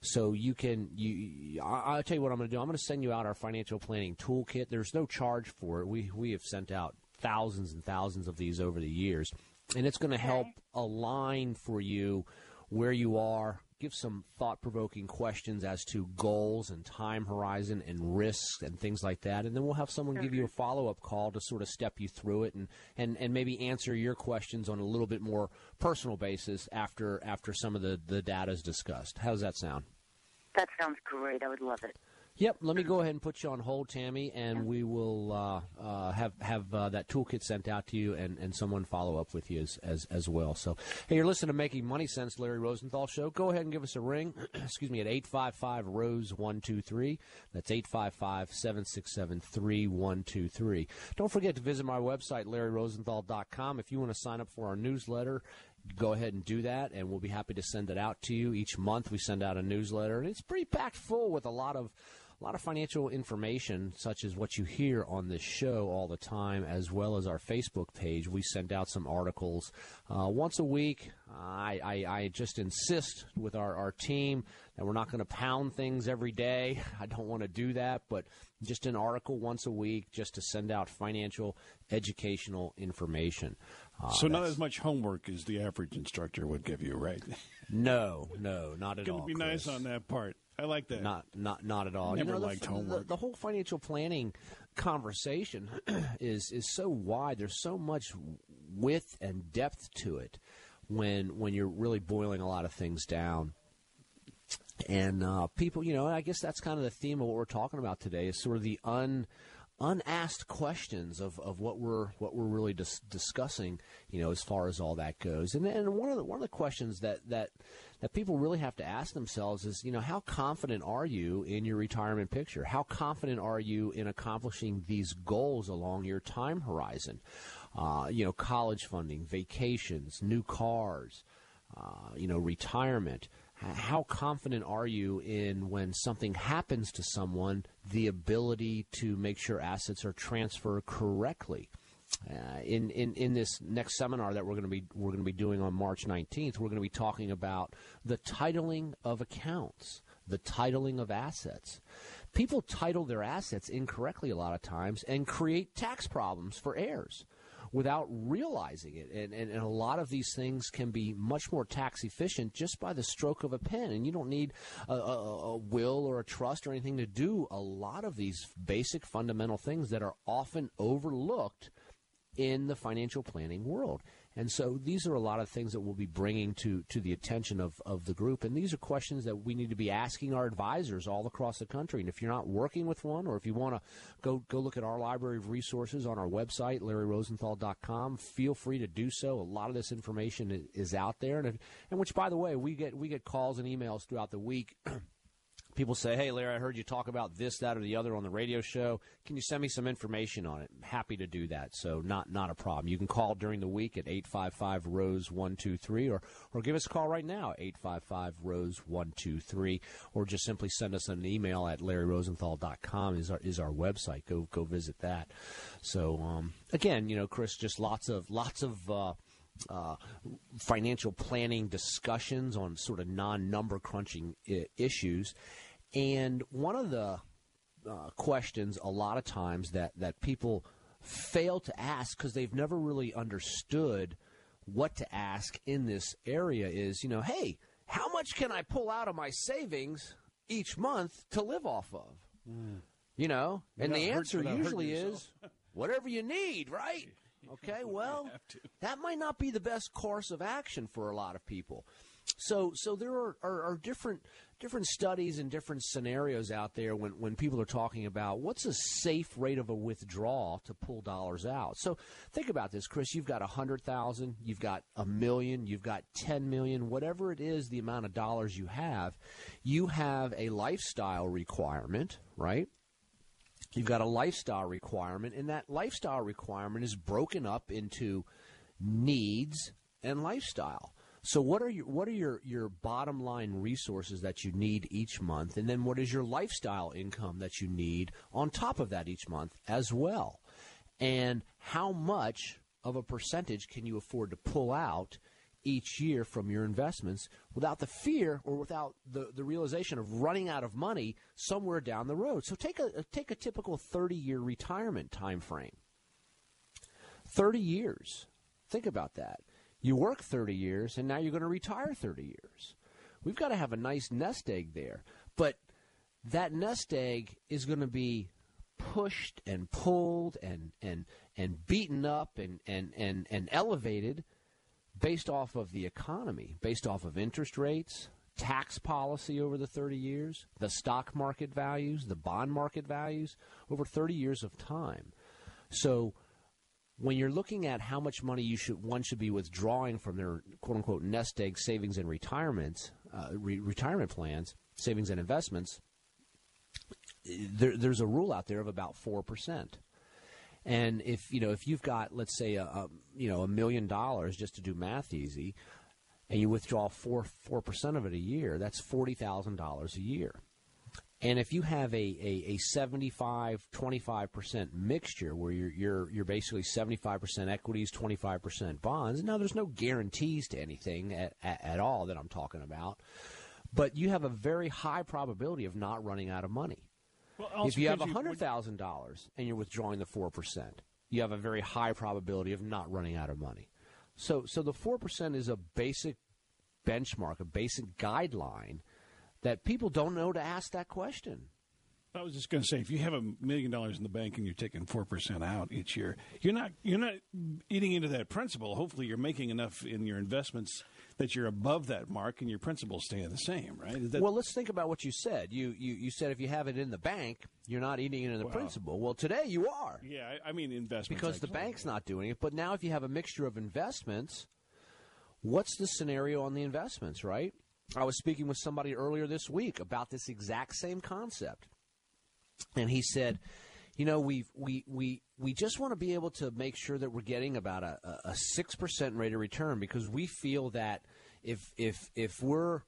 C: So you can you I- I'll tell you what I'm going to do. I'm going to send you out our financial planning toolkit. There's no charge for it. We we have sent out thousands and thousands of these over the years, and it's going to help align for you where you are. Give some thought provoking questions as to goals and time horizon and risks and things like that. And then we'll have someone give you a follow up call to sort of step you through it and, and, and maybe answer your questions on a little bit more personal basis after after some of the, the data is discussed. How does that sound?
G: That sounds great. I would love it.
C: Yep. Let me go ahead and put you on hold, Tammy, and we will uh, uh, have have uh, that toolkit sent out to you, and, and someone follow up with you as, as as well. So, hey, you're listening to Making Money Sense, Larry Rosenthal Show. Go ahead and give us a ring. (clears throat) excuse me at eight five five Rose one two three. That's 855-767-3123. Don't forget to visit my website, LarryRosenthal.com. If you want to sign up for our newsletter, go ahead and do that, and we'll be happy to send it out to you. Each month we send out a newsletter, and it's pretty packed full with a lot of a lot of financial information, such as what you hear on this show all the time, as well as our Facebook page. We send out some articles uh, once a week. I, I, I just insist with our, our team that we're not going to pound things every day. (laughs) I don't want to do that, but just an article once a week just to send out financial educational information. Uh,
B: so not as much homework as the average instructor would give you, right?
C: No, no, not at
B: Going
C: all.
B: to be nice on that part. I like that.
C: Not, not, not at all.
B: Never
C: you know,
B: liked
C: the,
B: homework.
C: The, the whole financial planning conversation (clears throat) is is so wide. There's so much width and depth to it when when you're really boiling a lot of things down. And uh, people, you know, I guess that's kind of the theme of what we're talking about today is sort of the un unasked questions of, of what we're what we're really dis- discussing, you know, as far as all that goes. And and one of the one of the questions that that that people really have to ask themselves is, you know, how confident are you in your retirement picture? How confident are you in accomplishing these goals along your time horizon? Uh, you know, college funding, vacations, new cars, uh, you know, retirement. How confident are you in when something happens to someone, the ability to make sure assets are transferred correctly? Uh, in, in in this next seminar that we're going to be we're going to be doing on March 19th, we're going to be talking about the titling of accounts, the titling of assets. People title their assets incorrectly a lot of times and create tax problems for heirs without realizing it. And, and, and a lot of these things can be much more tax efficient just by the stroke of a pen. And you don't need a, a, a will or a trust or anything to do a lot of these basic fundamental things that are often overlooked in the financial planning world. And so these are a lot of things that we'll be bringing to, to the attention of, of the group. And these are questions that we need to be asking our advisors all across the country. And if you're not working with one, or if you want to go, go look at our library of resources on our website, larryrosenthal.com, feel free to do so. A lot of this information is, out there. And, and which, by the way, we get, we get calls and emails throughout the week (clears throat) People say, "Hey, Larry, I heard you talk about this, that, or the other on the radio show. Can you send me some information on it?" happy to do that. So not not a problem. You can call during the week at eight five five Rose one two three, or or give us a call right now eight five five Rose one two three, or just simply send us an email at LarryRosenthal.com is our is our website. Go go visit that. So um, again, you know, Chris, just lots of lots of. Uh, uh, financial planning discussions on sort of non-number crunching I- issues, and one of the uh, questions a lot of times that, that people fail to ask because they've never really understood what to ask in this area is, you know, hey, how much can I pull out of my savings each month to live off of? Mm. You know, and the answer usually is whatever you need, right? (laughs) Okay, well, that might not be the best course of action for a lot of people. So, so there are, are, are, different different studies and different scenarios out there when, when people are talking about what's a safe rate of a withdrawal to pull dollars out. So, think about this, Chris. You've got a hundred thousand, you've got a million, you've got ten million, whatever it is, the amount of dollars you have, you have a lifestyle requirement, right? You've got a lifestyle requirement, and that lifestyle requirement is broken up into needs and lifestyle. So what are your what are your, your bottom line resources that you need each month and then what is your lifestyle income that you need on top of that each month as well? And how much of a percentage can you afford to pull out each year from your investments without the fear or without the, the realization of running out of money somewhere down the road. So take a take a typical 30 year retirement time frame. 30 years. Think about that. You work 30 years and now you're going to retire 30 years. We've got to have a nice nest egg there. But that nest egg is going to be pushed and pulled and and and beaten up and and and, and elevated based off of the economy, based off of interest rates, tax policy over the 30 years, the stock market values, the bond market values over 30 years of time. So when you're looking at how much money you should one should be withdrawing from their quote unquote nest egg savings and retirement uh, re- retirement plans, savings and investments, there, there's a rule out there of about four percent. And if you know if you've got let's say a, a you know a million dollars just to do math easy, and you withdraw four four percent of it a year, that's forty thousand dollars a year. And if you have a, a, a 75 25% mixture where you're, you're, you're basically 75% equities, 25% bonds, now there's no guarantees to anything at, at, at, all that I'm talking about, but you have a very high probability of not running out of money. Well, if you have $100,000 and you're withdrawing the 4%, you have a very high probability of not running out of money. So, so the 4% is a basic benchmark, a basic guideline that people don't know to ask that question.
B: I was just going to say, if you have a million dollars in the bank and you're taking four percent out each year, you're not you're not eating into that principal. Hopefully, you're making enough in your investments that you're above that mark, and your principal staying the same, right?
C: That... well, let's think about what you said. You, you you said if you have it in the bank, you're not eating into the principal. Well, today you are.
B: Yeah, I, I mean investments
C: because the bank's not doing it. But now, if you have a mixture of investments, what's the scenario on the investments, right? I was speaking with somebody earlier this week about this exact same concept. And he said, you know, we we we we just want to be able to make sure that we're getting about a six percent rate of return because we feel that if if if we're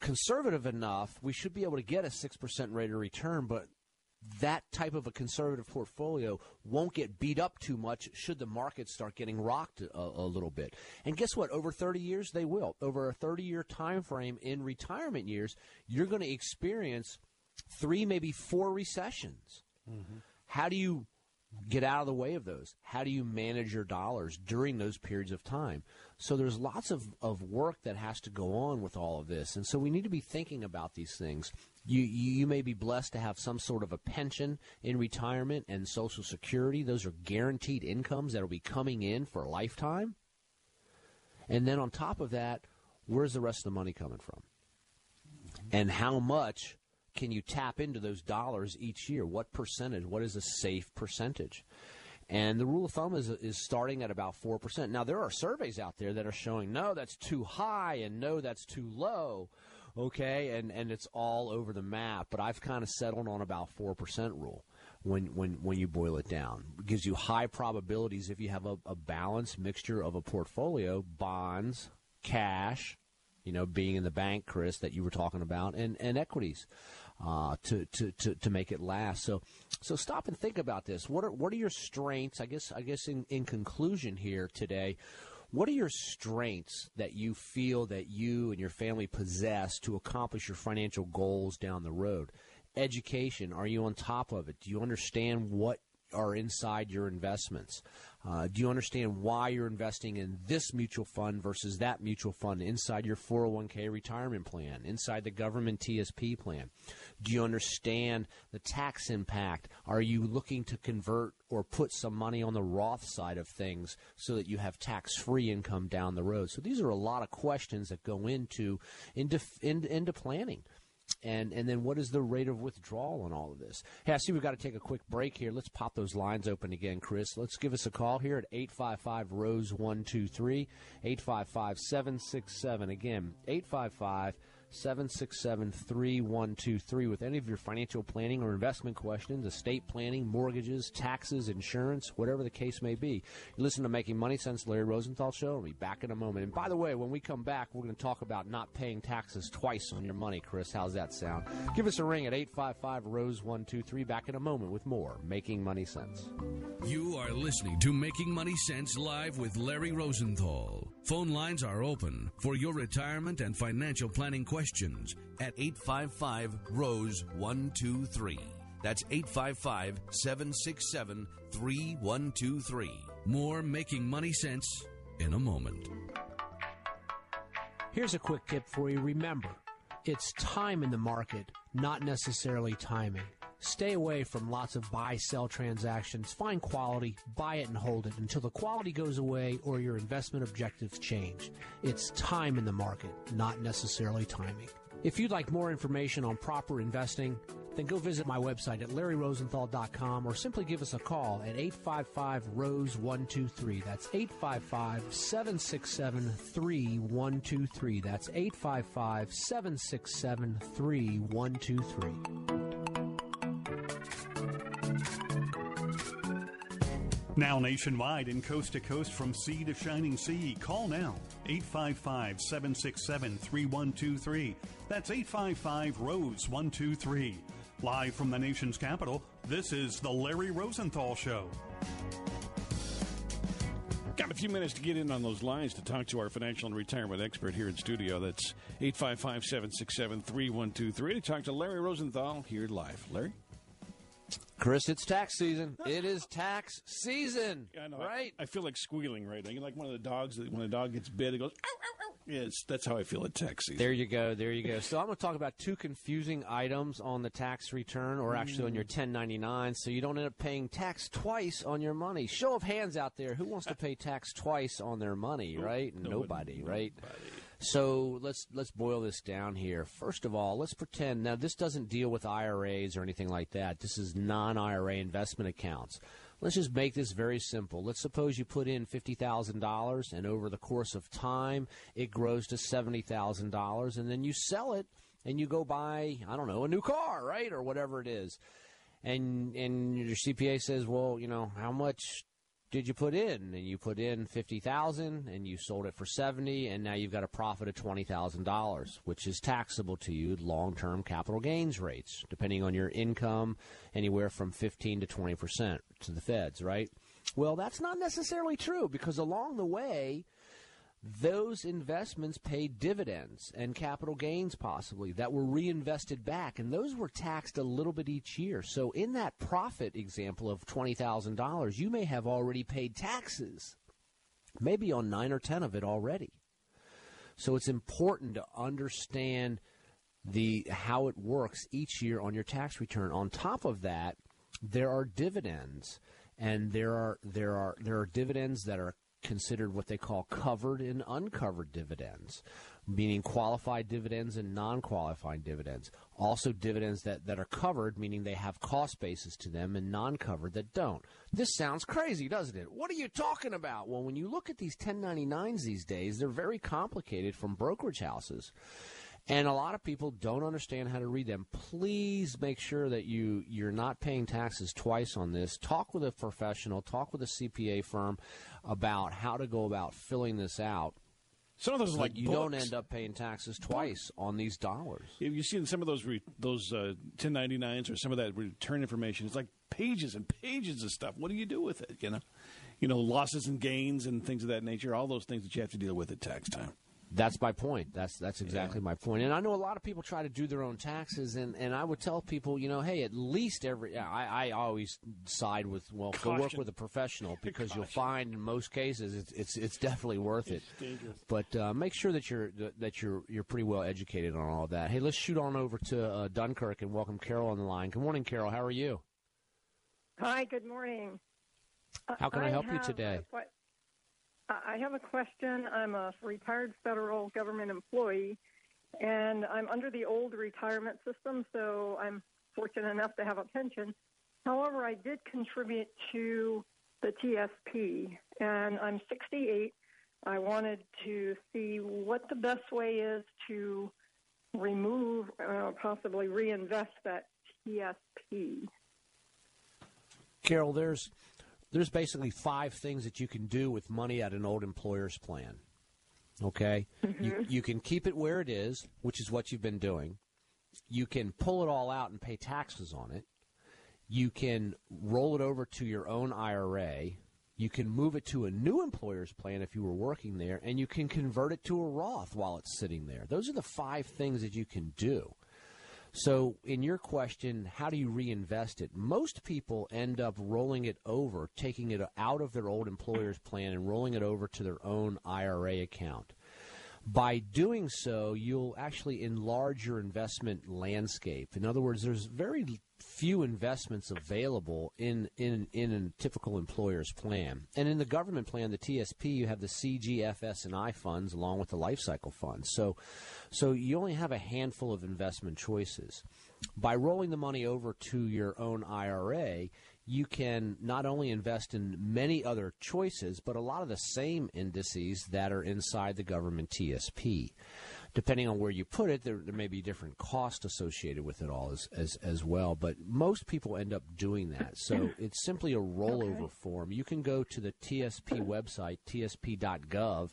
C: conservative enough, we should be able to get a six percent rate of return. But that type of a conservative portfolio won't get beat up too much should the market start getting rocked a, a, little bit. And guess what? Over 30 years, they will. Over a 30 year time frame in retirement years, you're going to experience three, maybe four recessions. Mm-hmm. How do you get out of the way of those? How do you manage your dollars during those periods of time? So there's lots of, of work that has to go on with all of this. And so we need to be thinking about these things. You, you may be blessed to have some sort of a pension in retirement and Social Security. Those are guaranteed incomes that will be coming in for a lifetime. And then on top of that, where's the rest of the money coming from? And how much can you tap into those dollars each year? What percentage? What is a safe percentage? And the rule of thumb is, is starting at about 4%. Now, there are surveys out there that are showing no, that's too high and no, that's too low. okay, and and it's all over the map. But I've kind of settled on about four percent rule when when when you boil it down. It gives you high probabilities if you have a, a balanced mixture of a portfolio, bonds, cash, you know, being in the bank, Chris, that you were talking about, and and equities. Uh, to, to, to, to make it last. So so stop and think about this. What are what are your strengths? I guess I guess in, in conclusion here today, what are your strengths that you feel that you and your family possess to accomplish your financial goals down the road? Education, are you on top of it? Do you understand what are inside your investments? Uh, do you understand why you're investing in this mutual fund versus that mutual fund inside your 401k retirement plan, inside the government TSP plan? Do you understand the tax impact? Are you looking to convert or put some money on the Roth side of things so that you have tax free income down the road? So these are a lot of questions that go into into into, into planning and and then what is the rate of withdrawal on all of this? Hey, I see we've got to take a quick break here. Let's pop those lines open again, Chris. Let's give us a call here at 855 Rose 123, 855 767. Again, 855 767 3123 with any of your financial planning or investment questions, estate planning, mortgages, taxes, insurance, whatever the case may be. You listen to Making Money Sense, Larry Rosenthal Show. We'll be back in a moment. And by the way, when we come back, we're going to talk about not paying taxes twice on your money, Chris. How's that sound? Give us a ring at 855 Rose 123. Back in a moment with more Making Money Sense.
A: You are listening to Making Money Sense live with Larry Rosenthal. Phone lines are open for your retirement and financial planning questions at 855 Rose 123. That's 855 767 3123. More Making Money Sense in a moment.
H: Here's a quick tip for you. Remember, it's time in the market, not necessarily timing. Stay away from lots of buy sell transactions. Find quality, buy it and hold it until the quality goes away or your investment objectives change. It's time in the market, not necessarily timing. If you'd like more information on proper investing, then go visit my website at larryrosenthal.com or simply give us a call at 855 Rose 123. That's 855 767 3123. That's 855 767 3123.
D: Now nationwide and coast to coast from sea to shining sea. Call now 855 767 3123. That's 855 Rose 123. Live from the nation's capital, this is The Larry Rosenthal Show.
B: Got a few minutes to get in on those lines to talk to our financial and retirement expert here in studio. That's 855 767 3123 to talk to Larry Rosenthal here live. Larry?
C: Chris, it's tax season. It is tax season,
B: I know.
C: right?
B: I, I feel like squealing right now. You're like one of the dogs that when a dog gets bit, it goes, ow, ow, ow. Yes, that's how I feel at tax season.
C: There you go. There you go. So I'm going to talk about two confusing items on the tax return, or actually on your mm. 1099, so you don't end up paying tax twice on your money. Show of hands out there, who wants to (laughs) pay tax twice on their money? Right? Nobody. Right? So let's let's boil this down here. First of all, let's pretend now this doesn't deal with IRAs or anything like that. This is non-IRA investment accounts. Let's just make this very simple. Let's suppose you put in $50,000 and over the course of time it grows to $70,000 and then you sell it and you go buy, I don't know, a new car, right? Or whatever it is. And and your CPA says, "Well, you know, how much did you put in? And you put in fifty thousand, and you sold it for seventy, and now you've got a profit of twenty thousand dollars, which is taxable to you long-term capital gains rates, depending on your income, anywhere from fifteen to twenty percent to the feds, right? Well, that's not necessarily true because along the way, those investments paid dividends and capital gains possibly that were reinvested back and those were taxed a little bit each year. So in that profit example of $20000 you may have already paid taxes maybe on 9 or 10 of it already. So it's important to understand the how it works each year on your tax return. On top of that there are dividends and there are there are there are dividends that are considered what they call covered and uncovered dividends, meaning qualified dividends and non qualified dividends. Also, dividends that, that are covered, meaning they have cost basis to them, and non covered that don't. This sounds crazy, doesn't it? What are you talking about? Well, when you look at these 1099s these days, they're very complicated from brokerage houses. And a lot of people don't understand how to read them. Please make sure that you you're not paying taxes twice on this. Talk with a professional, talk with a CPA firm about how to go about filling this out.
B: Some of those
C: so
B: are like
C: you
B: books.
C: don't end up paying taxes twice on these dollars.
B: Have you seen some of those re- those uh, 1099s or some of that return information? It's like pages and pages of stuff. What do you do with it? You know, you know losses and gains and things of that nature. All those things that you have to deal with at tax time.
C: That's my point. That's that's exactly my point. And I know a lot of people try to do their own taxes, and, and I would tell people, you know, hey, at least every. I, I always side with well, go work with a professional (laughs) because you'll find in most cases it's it's, it's definitely worth it.
B: dangerous.
C: But uh, make sure that you're that you're you're pretty well educated on all that. Hey, let's shoot on over to uh, Dunkirk and welcome Carol on the line. Good morning, Carol. How are you?
I: Hi, good morning.
C: How can I help you today?
I: a que- I have a question. I'm a retired federal government employee, and I'm under the old retirement system, so I'm fortunate enough to have a pension. However, I did contribute to the TSP, and I'm 68. I wanted to see what the best way is to remove, uh, possibly reinvest that TSP.
C: Carol, there's there's basically five things that you can do with money at an old employer's plan. Okay, you mm-hmm. you can keep it where it is, which is what you've been doing. You can pull it all out and pay taxes on it. You can roll it over to your own IRA. You can move it to a new employer's plan if you were working there, and you can convert it to a Roth while it's sitting there. Those are the five things that you can do. So, in your question, how do you reinvest it? Most people end up rolling it over, taking it out of their old employer's plan and rolling it over to their own IRA account. By doing so, you'll actually enlarge your investment landscape. In other words, there's very few investments available in, in, in a typical employer's plan. And in the government plan, the TSP, you have the CGFS and I funds along with the life cycle funds. So, so you only have a handful of investment choices. By rolling the money over to your own IRA, you can not only invest in many other choices, but a lot of the same indices that are inside the government TSP. Depending on where you put it, there, there may be different costs associated with it all as, as, as well. But most people end up doing that. So it's simply a rollover form. You can go to the TSP website, tsp.gov,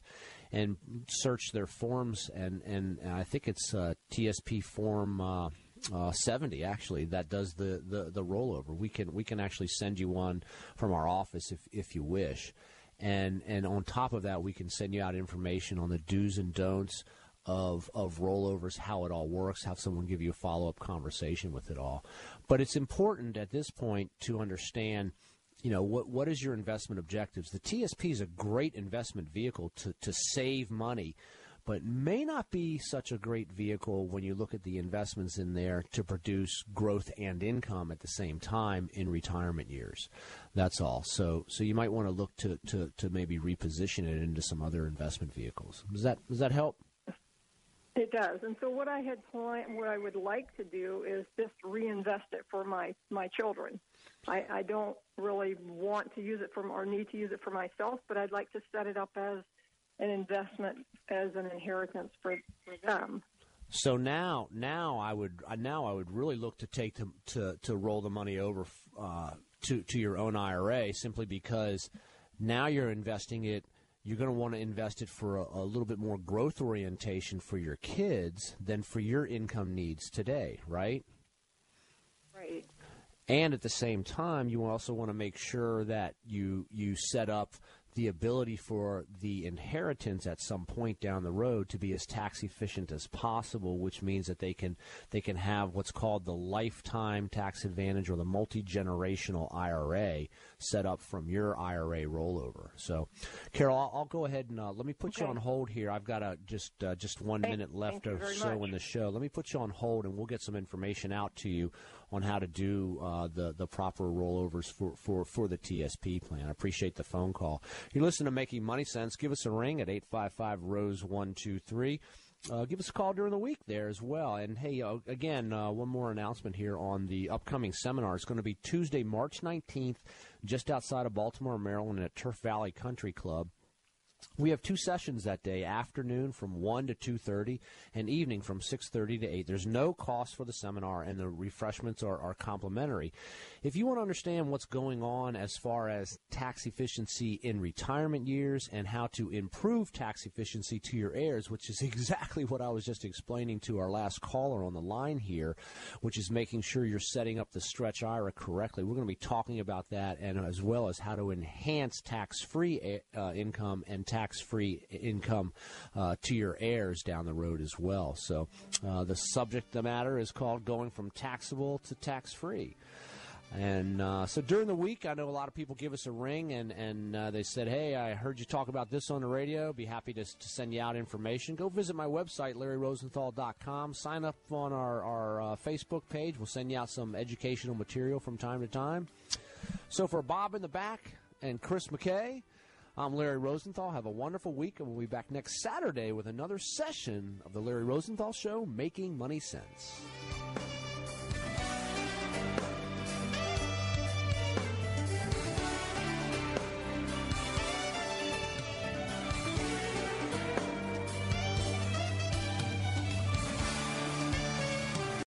C: and search their forms. And, and, and I think it's uh, TSP form. Uh, uh, 70 actually that does the, the, the rollover. We can we can actually send you one from our office if, if you wish, and and on top of that we can send you out information on the do's and don'ts of of rollovers, how it all works, have someone give you a follow up conversation with it all. But it's important at this point to understand. You know what? What is your investment objectives? The TSP is a great investment vehicle to, to save money but may not be such a great vehicle when you look at the investments in there to produce growth and income at the same time in retirement years. That's all. So so you might want to look to, to, to maybe reposition it into some other investment vehicles. Does that does that help?
I: It does. And so what I had planned, what I would like to do is just reinvest it for my my children. I, I don't really want to use it for or need to use it for myself, but I'd like to set it up as an investment as an inheritance for, for them.
C: So now, now I would now I would really look to take to to, to roll the money over uh, to to your own IRA simply because now you're investing it. You're going to want to invest it for a, a little bit more growth orientation for your kids than for your income needs today, right?
I: Right.
C: And at the same time, you also want to make sure that you you set up the ability for the inheritance at some point down the road to be as tax efficient as possible, which means that they can they can have what's called the lifetime tax advantage or the multi generational IRA set up from your IRA rollover. So, Carol, I'll, I'll go ahead and uh, let me put you on hold here. I've got a, just uh, just one
I: Thank-
C: minute left or so
I: much.
C: in the show. Let me put you on hold, and we'll get some information out to you on how to do uh, the the proper rollovers for, for, for the TSP plan. I appreciate the phone call. You listen to Making Money Sense. Give us a ring at 855 Rose 123. Uh, give us a call during the week there as well. And hey, uh, again, uh, one more announcement here on the upcoming seminar. It's going to be Tuesday, March 19th, just outside of Baltimore, Maryland, at Turf Valley Country Club. We have two sessions that day, afternoon from 1 to 2.30 and evening from 6.30 to 8. There's no cost for the seminar and the refreshments are, are complimentary. If you want to understand what's going on as far as tax efficiency in retirement years and how to improve tax efficiency to your heirs, which is (laughs) exactly what I was just explaining to our last caller on the line here, which is making sure you're setting up the stretch IRA correctly. We're going to be talking about that and as well as how to enhance tax-free uh, income and tax tax-free income uh, to your heirs down the road as well. So uh, the subject of the matter is called going from taxable to tax-free. And uh, so during the week, I know a lot of people give us a ring and, and uh, they said, Hey, I heard you talk about this on the radio. Be happy to, to send you out information. Go visit my website, larryrosenthal.com. Sign up on our, our uh, Facebook page. We'll send you out some educational material from time to time. So for Bob in the back and Chris McKay, I'm Larry Rosenthal. Have a wonderful week, and we'll be back next Saturday with another session of the Larry Rosenthal Show, Making Money Sense.